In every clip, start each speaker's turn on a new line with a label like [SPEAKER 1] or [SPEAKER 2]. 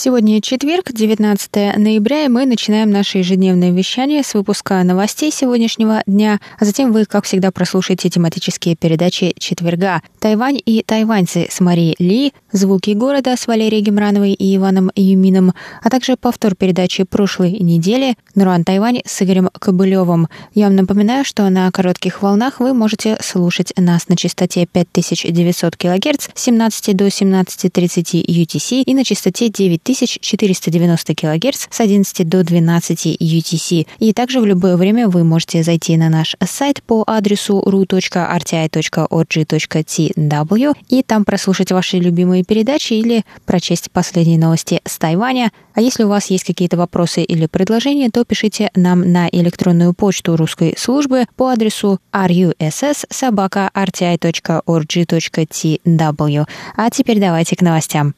[SPEAKER 1] Сегодня четверг, 19 ноября, и мы начинаем наше ежедневное вещание с выпуска новостей сегодняшнего дня, а затем вы, как всегда, прослушаете тематические передачи четверга «Тайвань и тайваньцы» с Марией Ли, «Звуки города» с Валерией Гемрановой и Иваном Юмином, а также повтор передачи прошлой недели «Нуруан Тайвань» с Игорем Кобылевым. Я вам напоминаю, что на коротких волнах вы можете слушать нас на частоте 5900 кГц с 17 до 17.30 UTC и на частоте 9 1490 кГц с 11 до 12 UTC. И также в любое время вы можете зайти на наш сайт по адресу ru.rti.org.tw и там прослушать ваши любимые передачи или прочесть последние новости с Тайваня. А если у вас есть какие-то вопросы или предложения, то пишите нам на электронную почту русской службы по адресу russ.rti.org.tw. А теперь давайте к новостям.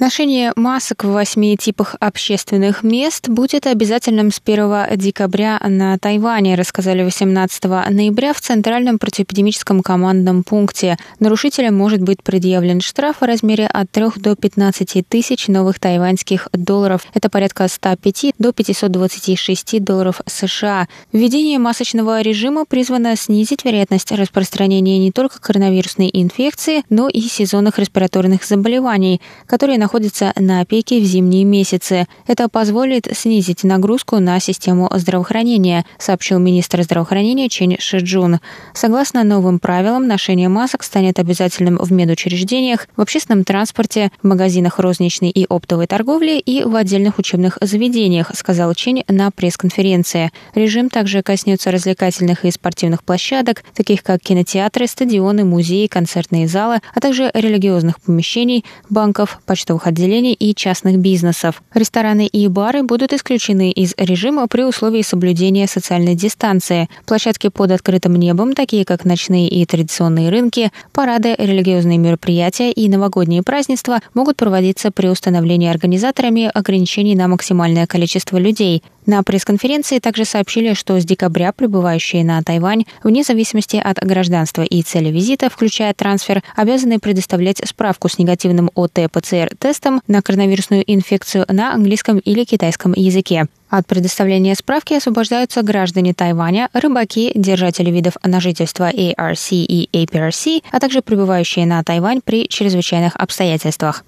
[SPEAKER 1] Ношение масок в восьми типах общественных мест будет обязательным с 1 декабря на Тайване, рассказали 18 ноября в Центральном противоэпидемическом командном пункте. Нарушителям может быть предъявлен штраф в размере от 3 до 15 тысяч новых тайваньских долларов. Это порядка 105 до 526 долларов США. Введение масочного режима призвано снизить вероятность распространения не только коронавирусной инфекции, но и сезонных респираторных заболеваний, которые находится на пике в зимние месяцы. Это позволит снизить нагрузку на систему здравоохранения, сообщил министр здравоохранения Чен Шиджун. Согласно новым правилам, ношение масок станет обязательным в медучреждениях, в общественном транспорте, в магазинах розничной и оптовой торговли и в отдельных учебных заведениях, сказал Чен на пресс-конференции. Режим также коснется развлекательных и спортивных площадок, таких как кинотеатры, стадионы, музеи, концертные залы, а также религиозных помещений, банков, почтовых продуктовых отделений и частных бизнесов. Рестораны и бары будут исключены из режима при условии соблюдения социальной дистанции. Площадки под открытым небом, такие как ночные и традиционные рынки, парады, религиозные мероприятия и новогодние празднества могут проводиться при установлении организаторами ограничений на максимальное количество людей – на пресс-конференции также сообщили, что с декабря прибывающие на Тайвань, вне зависимости от гражданства и цели визита, включая трансфер, обязаны предоставлять справку с негативным ОТ-ПЦР-тестом на коронавирусную инфекцию на английском или китайском языке. От предоставления справки освобождаются граждане Тайваня, рыбаки, держатели видов на жительство ARC и APRC, а также прибывающие на Тайвань при чрезвычайных обстоятельствах.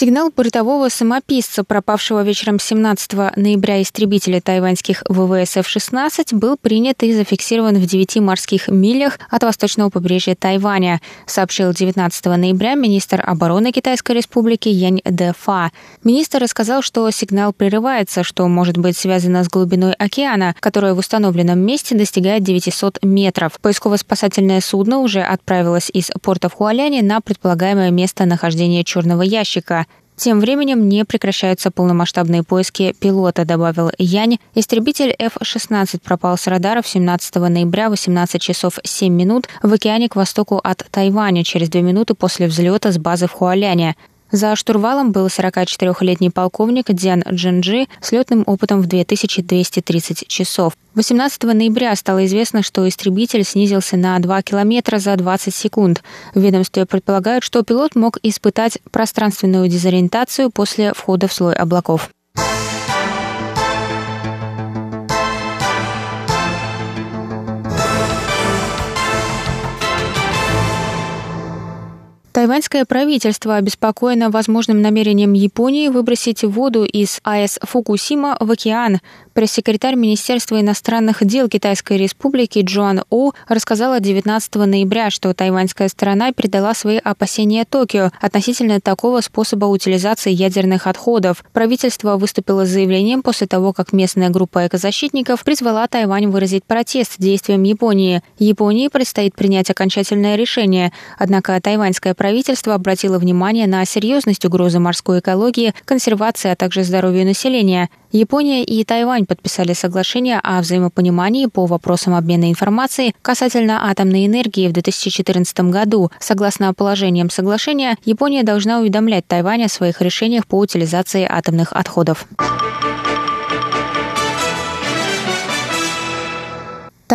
[SPEAKER 1] Сигнал бортового самописца, пропавшего вечером 17 ноября истребителя тайваньских ВВС F-16, был принят и зафиксирован в 9 морских милях от восточного побережья Тайваня, сообщил 19 ноября министр обороны Китайской республики Янь Дэфа. Министр рассказал, что сигнал прерывается, что может быть связано с глубиной океана, которая в установленном месте достигает 900 метров. Поисково-спасательное судно уже отправилось из порта в Хуаляне на предполагаемое место нахождения черного ящика. Тем временем не прекращаются полномасштабные поиски пилота, добавил Янь. Истребитель F-16 пропал с радаров 17 ноября 18 часов 7 минут в океане к востоку от Тайваня через 2 минуты после взлета с базы в Хуаляне. За штурвалом был 44-летний полковник Дзян Джинджи с летным опытом в 2230 часов. 18 ноября стало известно, что истребитель снизился на 2 километра за 20 секунд. В ведомстве предполагают, что пилот мог испытать пространственную дезориентацию после входа в слой облаков. Тайваньское правительство обеспокоено возможным намерением Японии выбросить воду из АЭС Фукусима в океан. Пресс-секретарь Министерства иностранных дел Китайской Республики Джоан У рассказала 19 ноября, что тайваньская сторона передала свои опасения Токио относительно такого способа утилизации ядерных отходов. Правительство выступило с заявлением после того, как местная группа экозащитников призвала Тайвань выразить протест действиям Японии. Японии предстоит принять окончательное решение. Однако тайваньское правительство обратило внимание на серьезность угрозы морской экологии, консервации, а также здоровью населения. Япония и Тайвань подписали соглашение о взаимопонимании по вопросам обмена информацией касательно атомной энергии в 2014 году. Согласно положениям соглашения, Япония должна уведомлять Тайвань о своих решениях по утилизации атомных отходов.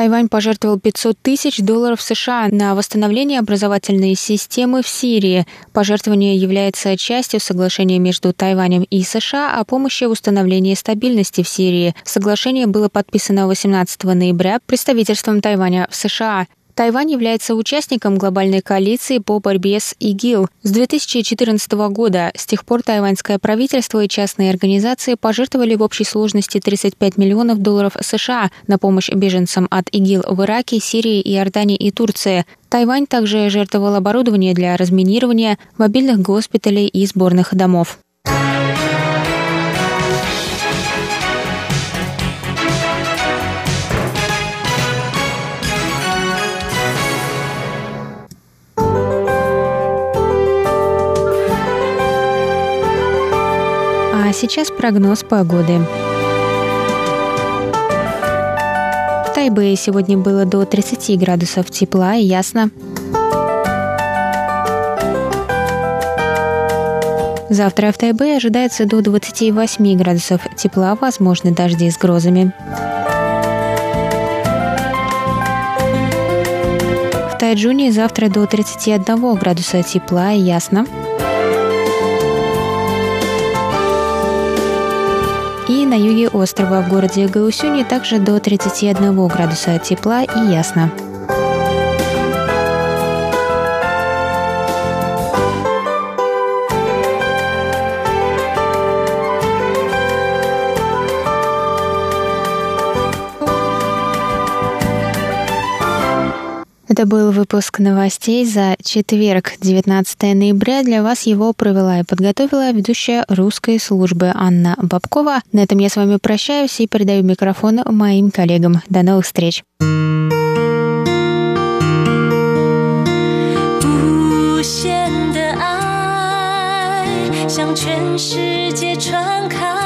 [SPEAKER 1] Тайвань пожертвовал 500 тысяч долларов США на восстановление образовательной системы в Сирии. Пожертвование является частью соглашения между Тайванем и США о помощи в установлении стабильности в Сирии. Соглашение было подписано 18 ноября представительством Тайваня в США. Тайвань является участником глобальной коалиции по борьбе с ИГИЛ. С 2014 года с тех пор тайваньское правительство и частные организации пожертвовали в общей сложности 35 миллионов долларов США на помощь беженцам от ИГИЛ в Ираке, Сирии, Иордании и Турции. Тайвань также жертвовал оборудование для разминирования, мобильных госпиталей и сборных домов. Сейчас прогноз погоды. В Тайбэе сегодня было до 30 градусов тепла и ясно. Завтра в Тайбэе ожидается до 28 градусов тепла, возможны дожди с грозами. В Тайджуне завтра до 31 градуса тепла и ясно. И на юге острова в городе Гаусюни также до 31 градуса тепла и ясно. Это был выпуск новостей за четверг, 19 ноября. Для вас его провела и подготовила ведущая русской службы Анна Бабкова. На этом я с вами прощаюсь и передаю микрофон моим коллегам. До новых встреч! 向全世界传开。